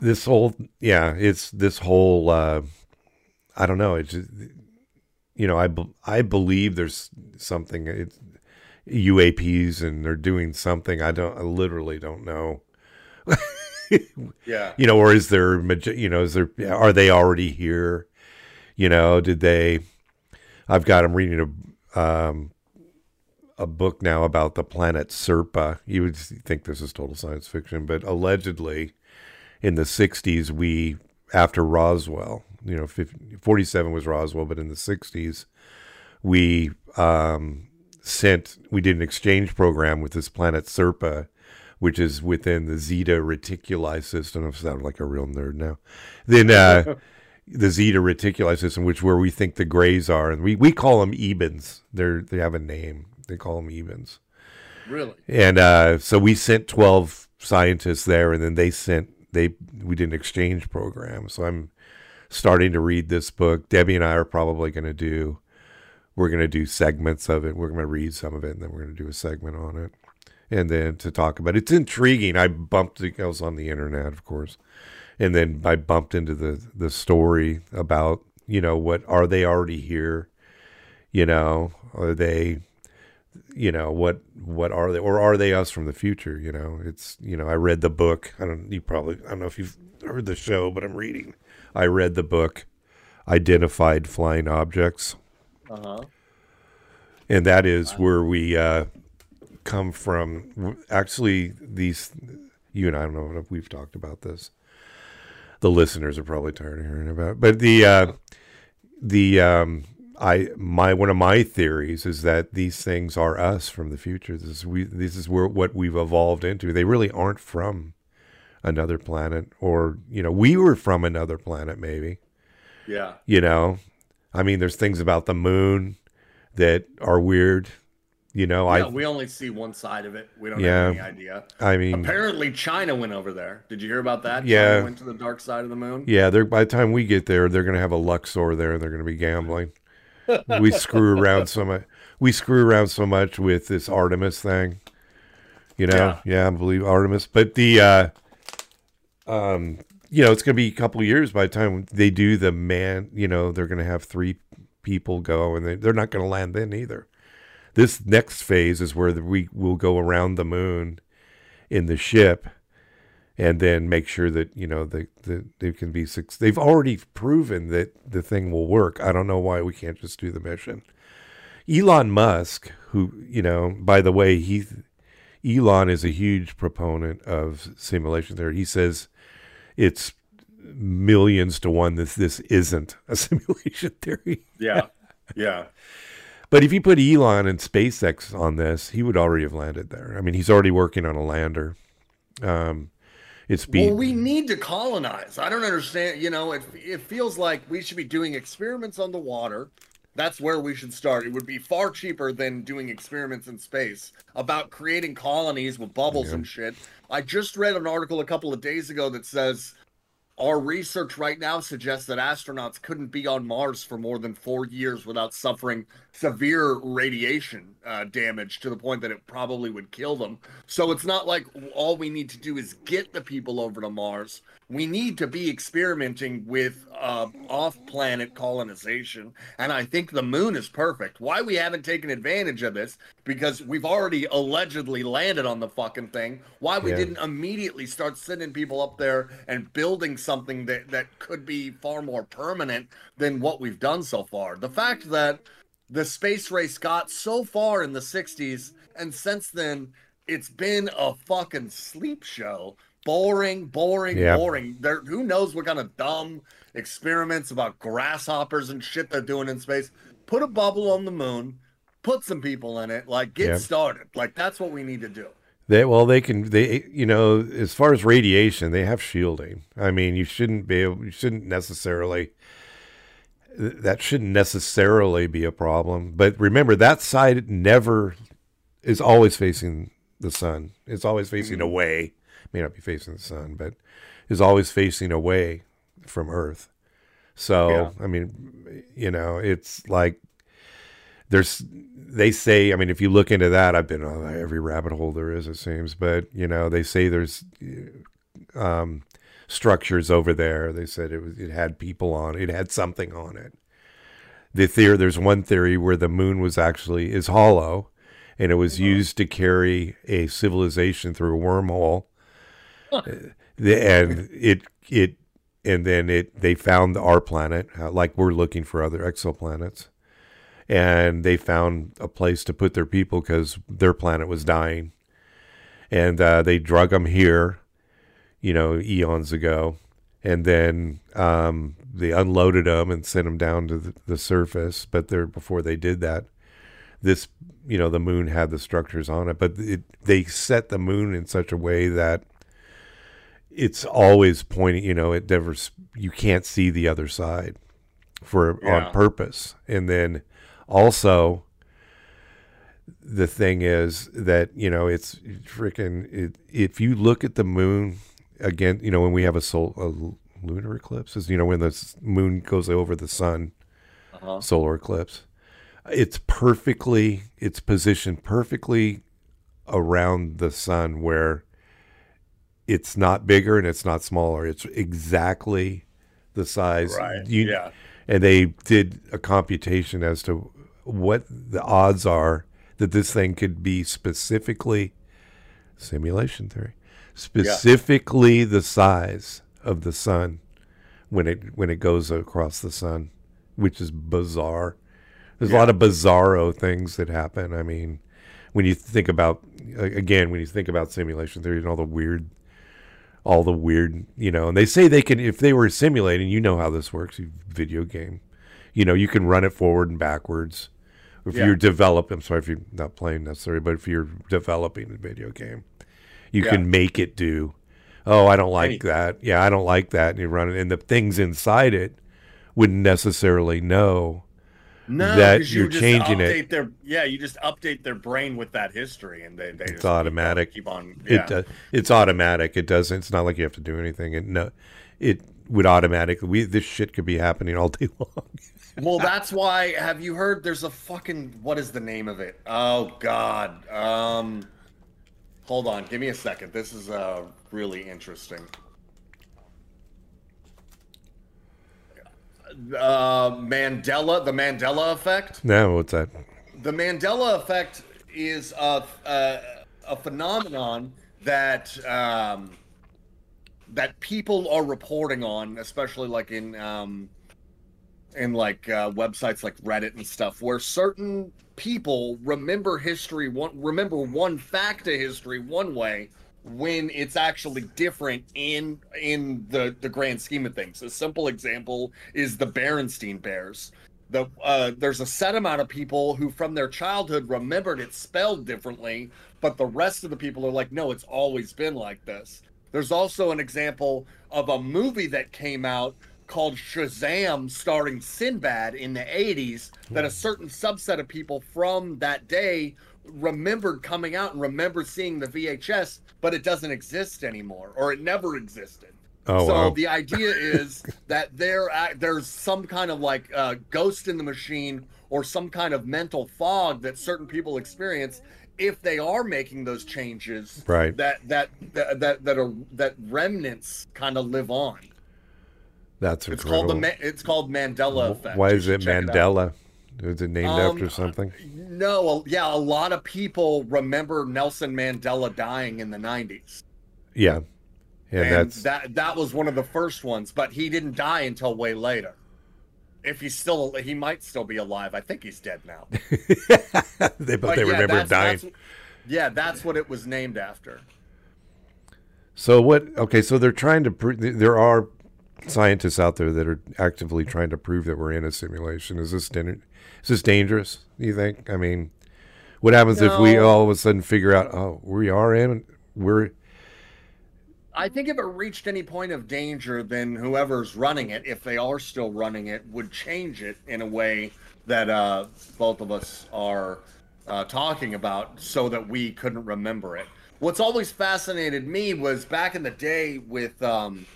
this whole yeah, it's this whole uh I don't know, it's just, you know, I I believe there's something it's UAPs and they're doing something I don't I literally don't know. Yeah. You know, or is there you know, is there are they already here? You know, did they I've got I'm reading a um a book now about the planet Serpo. You would think this is total science fiction, but allegedly in the 60s we after Roswell, you know, 50, 47 was Roswell, but in the 60s we um sent we did an exchange program with this planet Serpo which is within the Zeta Reticuli system. I sound like a real nerd now. Then uh, the Zeta Reticuli system, which where we think the grays are, and we, we call them Ebens. They're they have a name. They call them Ebens. Really. And uh, so we sent twelve scientists there, and then they sent they we did an exchange program. So I'm starting to read this book. Debbie and I are probably going to do. We're going to do segments of it. We're going to read some of it, and then we're going to do a segment on it, and then to talk about it. It's intriguing. I bumped. I was on the internet, of course, and then I bumped into the the story about you know what are they already here? You know, are they? You know what? What are they, or are they us from the future? You know, it's you know. I read the book. I don't. You probably. I don't know if you've heard the show, but I'm reading. I read the book, Identified Flying Objects Uh huh. and that is where we uh, come from. Actually, these you and I don't know if we've talked about this. the listeners are probably tired of hearing about. it, But the uh, the um, I my one of my theories is that these things are us from the future. This is we this is where what we've evolved into. They really aren't from another planet, or you know, we were from another planet, maybe. Yeah. You know, I mean, there's things about the moon that are weird. You know, Yeah, I we only see one side of it. We don't Yeah. have any idea. I mean, Apparently, China went over there. Did you hear about that? Yeah. China went to the dark side of the moon. Yeah, they're by the time we get there, they're gonna have a Luxor there, and they're gonna be gambling. We screw around so much. We screw around so much with this Artemis thing. You know, yeah, I believe Artemis, but the, uh, um, you know, it's gonna be a couple of years by the time they do the man. You know, they're gonna have three people go, and they, they're not gonna land then either. This next phase is where the, we will go around the moon in the ship and then make sure that you know the the they can be suc They've already proven that the thing will work. I don't know why we can't just do the mission. Elon Musk, who you know, by the way, he Elon is a huge proponent of simulation theory. He says it's millions to one that this isn't a simulation theory. Yeah. Yeah. But if you put Elon and SpaceX on this, he would already have landed there. I mean, he's already working on a lander. Um, it's being Well, we need to colonize. I don't understand. You know, it, it feels like we should be doing experiments on the water. That's where we should start. It would be far cheaper than doing experiments in space about creating colonies with bubbles and shit. I just read an article a couple of days ago that says our research right now suggests that astronauts couldn't be on Mars for more than four years without suffering severe radiation uh, damage to the point that it probably would kill them. So it's not like all we need to do is get the people over to Mars. We need to be experimenting with uh, off planet colonization. And I think the moon is perfect. Why we haven't taken advantage of this, because we've already allegedly landed on the fucking thing. Why we Yeah. didn't immediately start sending people up there and building something that, that could be far more permanent than what we've done so far. The fact that the space race got so far in the 60s, and since then, it's been a fucking sleep show. Boring, boring, Yeah. boring. There, who knows what kind of dumb experiments about grasshoppers and shit they're doing in space? Put a bubble on the moon, put some people in it, like get Yeah. started. Like that's what we need to do. They well, they can they you know as far as radiation, they have shielding. I mean, you shouldn't be able, you shouldn't necessarily that shouldn't necessarily be a problem. But remember, that side never is always facing the sun. It's always facing mm-hmm. away. May not be facing the sun, but is always facing away from Earth. So Yeah. I mean, you know, it's like there's they say i mean if you look into that i've been on every rabbit hole there is it seems but you know they say there's um structures over there. They said it was it had people on it, it had something on it. The theory there's one theory where the moon was actually is hollow and it was used to carry a civilization through a wormhole. Uh, the, and it it and then it they found our planet uh, like we're looking for other exoplanets and they found a place to put their people because their planet was dying, and uh, they drug them here, you know, eons ago, and then um, they unloaded them and sent them down to the, the surface. But there, before they did that, this, you know, the moon had the structures on it, but it, they set the moon in such a way that it's always pointing. You know, it never you can't see the other side for Yeah. on purpose, and then also the thing is that you know it's freaking it, if you look at the moon again you know when we have a sol a lunar eclipse is you know when the moon goes over the sun Uh-huh. solar eclipse it's perfectly it's positioned perfectly around the sun where it's not bigger and it's not smaller it's exactly the size Right. You- yeah. and they did a computation as to what the odds are that this thing could be specifically simulation theory specifically the size of the sun when it when it goes across the sun which is bizarre there's a lot of bizarro things that happen i mean when you think about again when you think about simulation theory and all the weird all the weird, you know, and they say they can if they were simulating, you know how this works, you video game. You know, you can run it forward and backwards. If Yeah. you're developing, I'm sorry if you're not playing necessarily, but if you're developing a video game, you Yeah. can make it do. Oh, I don't like Anything. that. Yeah, I don't like that. And you run it, and the things inside it wouldn't necessarily know. No, that you you're just changing it. Their, yeah, you just update their brain with that history, and they they It's automatic. Keep on. Yeah. It does. It's automatic. It doesn't. It's not like you have to do anything. It no. It would automatically. We this shit could be happening all day long. Well, that's why. Have you heard? There's a fucking. What is the name of it? Oh God. Um, hold on. Give me a second. This is uh really interesting. Uh, Mandela, the Mandela effect. no, what's that? The Mandela effect is a a, a phenomenon that um, that people are reporting on, especially like in um, in like uh, websites like Reddit and stuff, where certain people remember history one remember one fact of history one way when it's actually different in in the the grand scheme of things. A simple example is the Berenstein Bears. The uh, there's a set amount of people who from their childhood remembered it spelled differently, but the rest of the people are like, no, it's always been like this. There's also an example of a movie that came out called Shazam starring Sinbad in the 80s that a certain subset of people from that day remembered coming out and remember seeing the VHS, but it doesn't exist anymore or it never existed. Oh so wow. the idea is that there uh, there's some kind of like uh, ghost in the machine or some kind of mental fog that certain people experience if they are making those changes Right. that that that that, that are that remnants kind of live on That's it's incredible. called the Ma- it's called Mandela effect Why is it. Mandela? Is it named Um, after something? no yeah a lot of people remember Nelson Mandela dying in the 90s Yeah. Yeah, and that's that that was one of the first ones but he didn't die until way later if he's still he might still be alive i think he's dead now they, but But they yeah, remember him that's- dying. that's- yeah that's what it was named after So what? Okay, so they're trying to. Pro- there are scientists out there that are actively trying to prove that we're in a simulation. Is this is this dangerous? You think? I mean, what happens if we all of a sudden figure out, oh, we are in, we're I think if it reached any point of danger, then whoever's running it, if they are still running it, would change it in a way that uh, both of us are uh, talking about so that we couldn't remember it. What's always fascinated me was back in the day with um,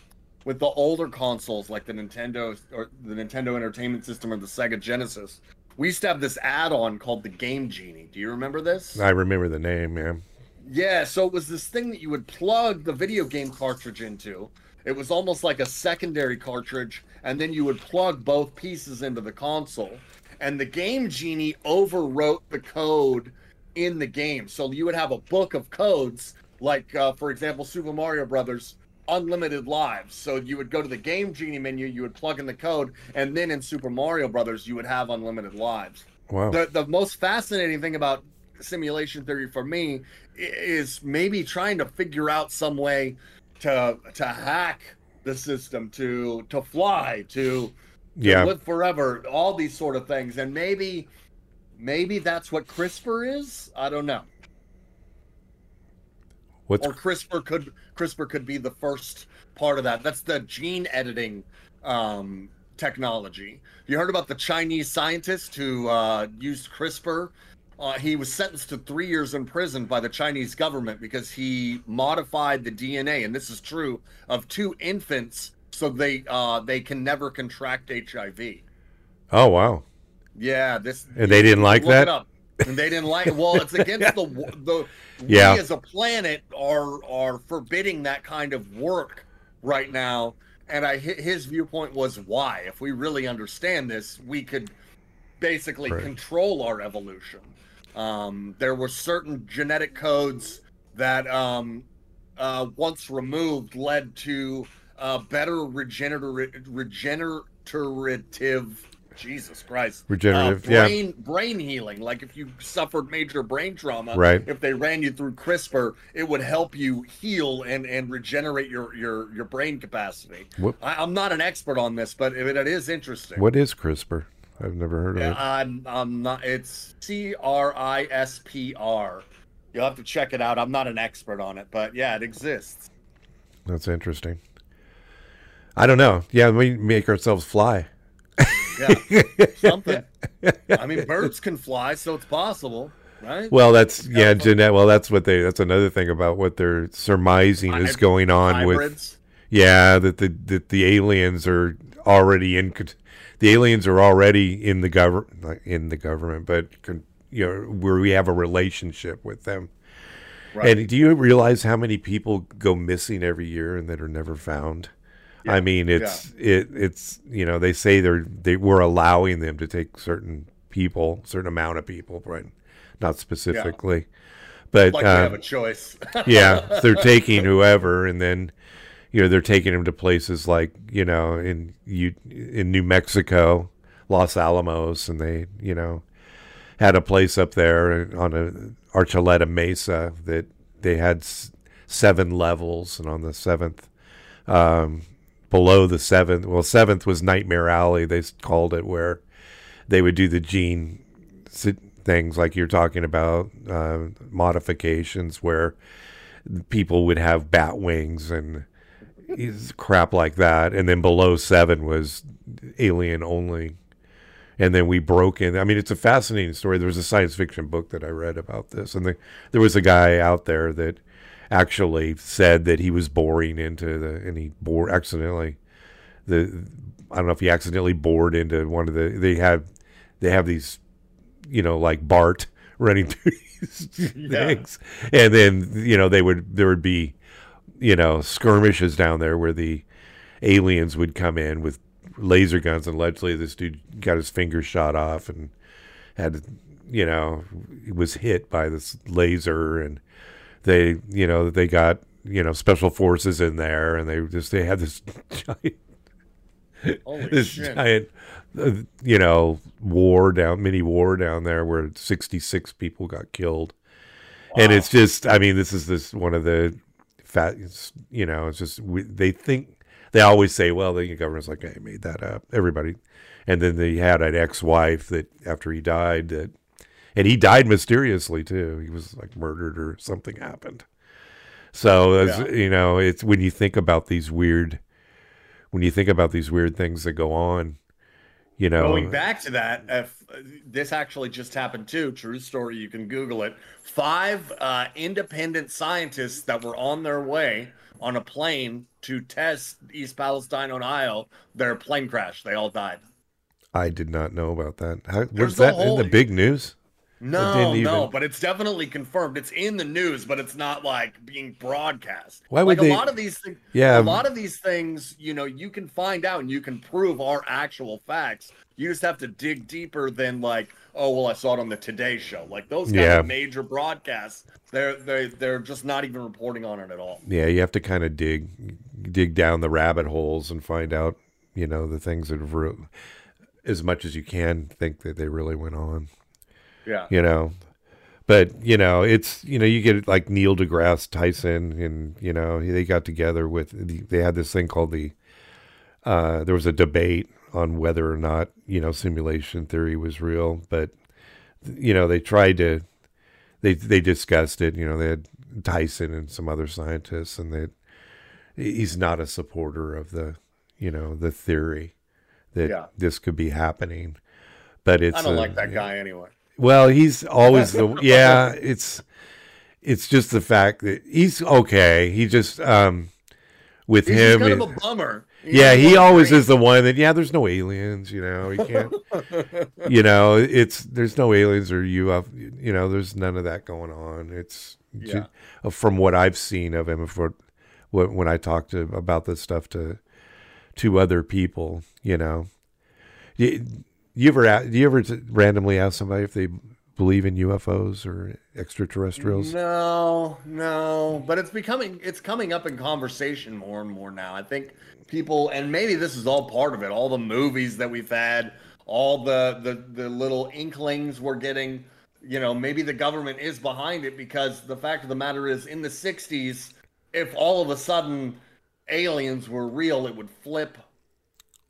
with the older consoles like the Nintendo or the Nintendo Entertainment System or the Sega Genesis. We used to have this add-on called the Game Genie. Do you remember this? I remember the name, man. Yeah, so it was this thing that you would plug the video game cartridge into. It was almost like a secondary cartridge, and then you would plug both pieces into the console. And the Game Genie overwrote the code in the game. So you would have a book of codes, like, uh, for example, Super Mario Brothers unlimited lives. So you would go to the Game Genie menu, you would plug in the code, and then in Super Mario Brothers, you would have unlimited lives Wow. the the most fascinating thing about simulation theory for me is maybe trying to figure out some way to to hack the system to to fly to, to yeah. live forever all these sort of things and maybe maybe that's what crispr is i don't know What's or CRISPR could CRISPR could be the first part of that. That's the gene editing um, technology. You heard about the Chinese scientist who uh, used CRISPR? Uh, he was sentenced to three years in prison by the Chinese government because he modified the DNA, and this is true of two infants, so they uh, they can never contract HIV. oh wow. Yeah, this And they didn't like that? And they didn't like it. Well, it's against the the Yeah. we as a planet are are forbidding that kind of work right now. And I hi- his viewpoint was why? If we really understand this, we could basically Right. control our evolution. Um, there were certain genetic codes that um, uh, once removed led to uh, better regenerative regenerative Jesus Christ. Regenerative, Uh, yeah. brain, brain healing. Like if you suffered major brain trauma, Right. if they ran you through CRISPR, it would help you heal and, and regenerate your, your, your brain capacity. What- I, I'm not an expert on this, but it, it is interesting. What is CRISPR? I've never heard of Yeah, it. I'm, I'm not. It's C R I S P R. You'll have to check it out. I'm not an expert on it, but yeah, it exists. That's interesting. I don't know. Yeah, we make ourselves fly. Yeah, something. I mean, birds can fly, so it's possible, right? Well, that's yeah, Yeah. Jeanette. Well, that's what they. That's another thing about what they're surmising is going on with. Yeah, that the that the aliens are already in. The aliens are already in the government, in the government, but con- you know where we have a relationship with them. Right. And do you realize how many people go missing every year and that are never found? I mean, it's it it's you know they say they're they we're allowing them to take certain people, certain amount of people, right? Not specifically, but like um, have a choice. yeah, they're taking whoever, and then you know they're taking them to places like you know in you in New Mexico, Los Alamos, and they you know had a place up there on a Archuleta Mesa that they had s- seven levels, and on the seventh, um, below the seventh, well, seventh was Nightmare Alley. They called it where they would do the gene things like you're talking about, uh, modifications where people would have bat wings and crap like that. And then below seven was alien only. And then we broke in. I mean, it's a fascinating story. There was a science fiction book that I read about this, and the, there was a guy out there that actually said that he was boring into the, and he bore accidentally the. I don't know if he accidentally bored into one of the. They have, they have these, you know, like Bart running through these Yeah. things, and then you know they would there would be, you know, skirmishes down there where the aliens would come in with laser guns, and allegedly this dude got his finger shot off and had, you know, was hit by this laser, and they, you know, they got you know special forces in there, and they just they had this giant Holy this shit! giant, uh, you know, war down, mini war down there where 66 people got killed. And it's just, I mean, this is this one of the fat, you know, it's just, we, they think, they always say, well, the government's like, I made that up. Everybody. And then they had an ex wife that after he died, that, and he died mysteriously too. He was like murdered or something happened. So, as, Yeah. you know, it's when you think about these weird, when you think about these weird things that go on, you know, Going back to that, if uh, this actually just happened too, true story. You can Google it. Five uh, independent scientists that were on their way on a plane to test East Palestine, on Ohio. Their plane crashed. They all died. I did not know about that. How, was that a in the big news? No, no, but it's definitely confirmed. It's in the news, but it's not like being broadcast. Why would like they- a lot of these things? Yeah. a lot of these things, you know, you can find out and you can prove are actual facts. You just have to dig deeper than like, oh well, I saw it on the Today Show. Like those kind Yeah. of major broadcasts, they're they they're just not even reporting on it at all. Yeah, you have to kind of dig dig down the rabbit holes and find out, you know, the things that have re- as much as you can think that they really went on, Yeah, you know. But, you know, it's, you know, you get like Neil deGrasse Tyson and, you know, they got together with they had this thing called the uh there was a debate on whether or not, you know, simulation theory was real, but you know, they tried to they they discussed it. You know, they had Tyson and some other scientists, and that he's not a supporter of the you know the theory that Yeah. this could be happening. But it's I don't a- like that guy anyway. Well, he's always the yeah. It's it's just the fact that he's okay. He just um with He's him. kind it- of a bummer. He's yeah, he always is the one that yeah. There's no aliens, you know. You can't, you know. It's there's no aliens or UFO. You know, there's none of that going on. It's Yeah. ju- from what I've seen of him. For what when I talk to about this stuff to to other people, you know. You, you ever do you ever randomly ask somebody if they believe in UFOs or extraterrestrials? No, no, but it's becoming it's coming up in conversation more and more now. I think people and maybe this is all part of it. All the movies that we've had, all the the the little inklings we're getting you know maybe the government is behind it because the fact of the matter is in the 60s if all of a sudden aliens were real it would flip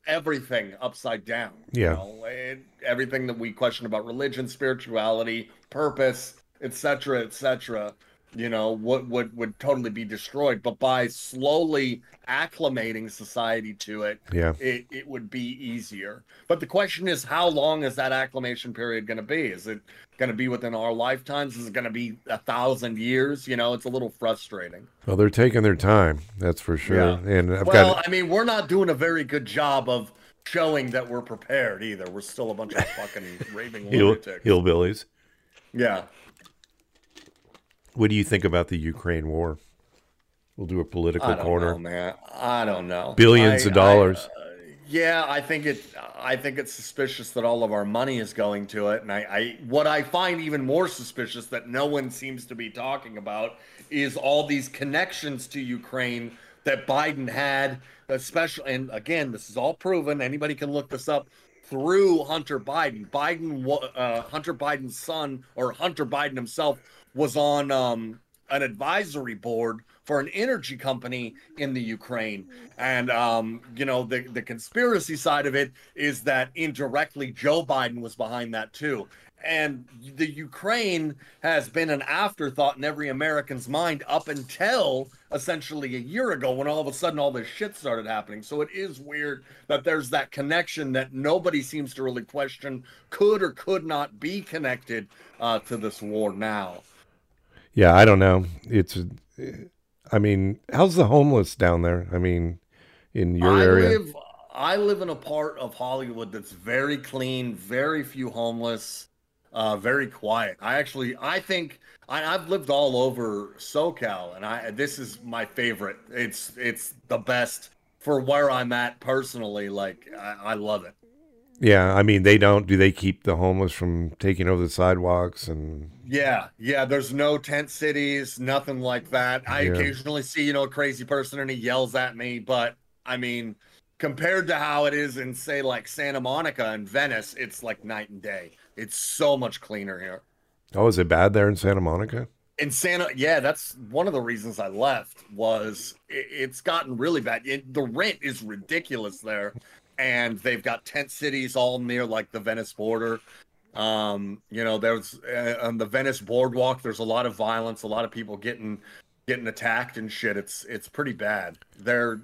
everything upside down Yeah. you know? And everything that we question about religion spirituality purpose etc etc you know what would would totally be destroyed but by slowly acclimating society to it Yeah. it, it would be easier. But the question is, how long is that acclimation period going to be? Is it going to be within our lifetimes? Is it going to be a thousand years? You know, it's a little frustrating. Well, they're taking their time. That's for sure. Yeah. And I've well, got I mean, we're not doing a very good job of showing that we're prepared either. We're still a bunch of fucking raving hill, lunatics. hillbillies. Yeah. What do you think about the Ukraine war? We'll do a political I don't corner. know, man. I don't know. Billions I- of dollars. I, uh, yeah, I think it. I think it's suspicious that all of our money is going to it, and I, I. What I find even more suspicious that no one seems to be talking about is all these connections to Ukraine that Biden had, especially. And again, this is all proven. Anybody can look this up through Hunter Biden. Biden, uh, Hunter Biden's son, or Hunter Biden himself, was on um, an advisory board for an energy company in the Ukraine. And um, you know, the the conspiracy side of it is that indirectly Joe Biden was behind that too. And the Ukraine has been an afterthought in every American's mind up until essentially a year ago when all of a sudden all this shit started happening. So it is weird that there's that connection that nobody seems to really question could or could not be connected uh, to this war now. Yeah, I don't know. It's, I mean, how's the homeless down there? I mean, in your I area? live I live in a part of Hollywood that's very clean, very few homeless, uh, very quiet. I actually I think I, I've lived all over SoCal, and I this is my favorite. It's it's the best for where I'm at personally. Like I, I love it. Yeah, I mean, they don't. Do they keep the homeless from taking over the sidewalks and? Yeah, yeah. There's no tent cities, nothing like that. I Yeah. occasionally see, you know, a crazy person and he yells at me, but I mean, compared to how it is in, say, like Santa Monica and Venice, it's like night and day. It's so much cleaner here. Oh, is it bad there in Santa Monica? In Santa, yeah, that's one of the reasons I left. Was it, it's gotten really bad. It, the rent is ridiculous there, and they've got tent cities all near like the Venice border. Um, you know, there's uh, on the Venice boardwalk. There's a lot of violence, a lot of people getting getting attacked and shit. It's it's pretty bad. They're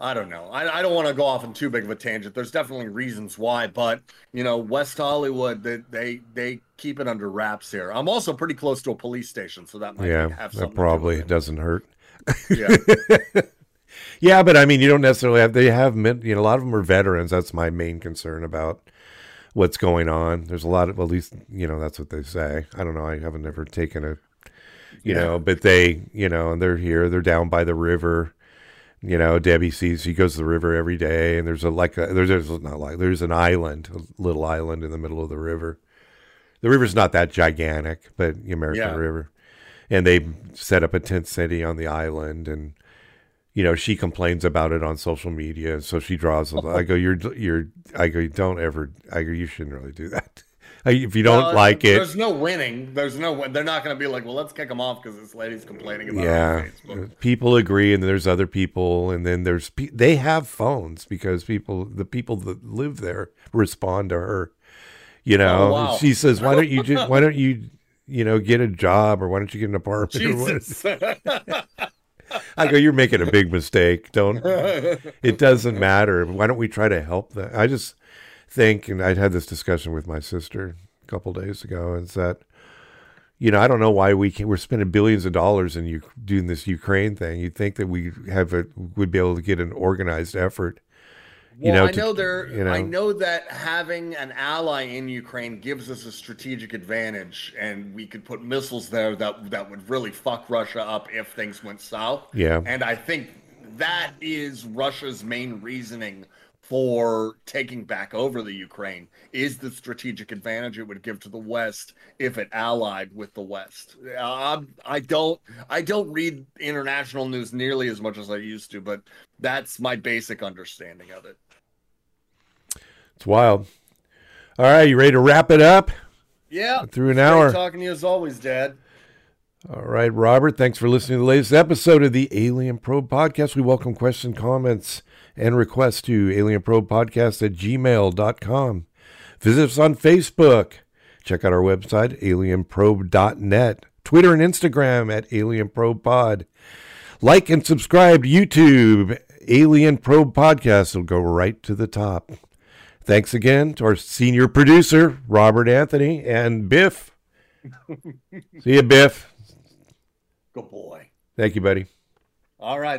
I don't know. I, I don't want to go off in too big of a tangent. There's definitely reasons why, but you know, West Hollywood, they they, they keep it under wraps here. I'm also pretty close to a police station, so that might yeah, have that something probably to do doesn't hurt. Yeah. Yeah, but I mean, you don't necessarily have. They have, you know, a lot of them are veterans. That's my main concern about what's going on. There's a lot of, at least you know, that's what they say. I don't know. I haven't ever taken a, you Yeah. know, but they, you know, and they're here. They're down by the river. You know, Debbie sees he goes to the river every day, and there's a like a there's, there's not like there's an island, a little island in the middle of the river. The river's not that gigantic, but the American Yeah. River, and they set up a tent city on the island, and you know she complains about it on social media, so she draws. a- I go, you're you're. I go, don't ever. I go, you shouldn't really do that. If you don't like it, There's no winning. There's no. They're not going to be like, well, let's kick them off because this lady's complaining about yeah, it on Facebook. people agree, and there's other people, and then there's they have phones because people, the people that live there, respond to her. You oh, know, Oh, wow. she says, "Why don't you just? Why don't you, you know, get a job, or why don't you get an apartment?" Jesus. I go, "You're making a big mistake. Don't. it doesn't matter. Why don't we try to help them?" I just think, and I'd had this discussion with my sister a couple days ago, is that you know I don't know why we can, we're spending billions of dollars in you doing this Ukraine thing. You'd think that we have a would be able to get an organized effort. You know, I to- know there. you know. I know that having an ally in Ukraine gives us a strategic advantage, and we could put missiles there that that would really fuck Russia up if things went south. Yeah. And I think that is Russia's main reasoning for taking back over the Ukraine is the strategic advantage it would give to the West if it allied with the West. Uh, I don't I don't read international news nearly as much as I used to, but that's my basic understanding of it. It's wild. All right, you ready to wrap it up? Yeah. Through an hour. talking to you as always, Dad. All right, Robert, thanks for listening to the latest episode of the Alien Probe Podcast. We welcome questions, comments, and requests to alienprobepodcast at gmail.com. Visit us on Facebook. Check out our website, alienprobe.net. Twitter and Instagram at alienprobepod. Like and subscribe to YouTube, Alien Probe Podcast. It'll go right to the top. Thanks again to our senior producer, Robert Anthony, and Biff. See you, Biff. Good boy. Thank you, buddy. All right.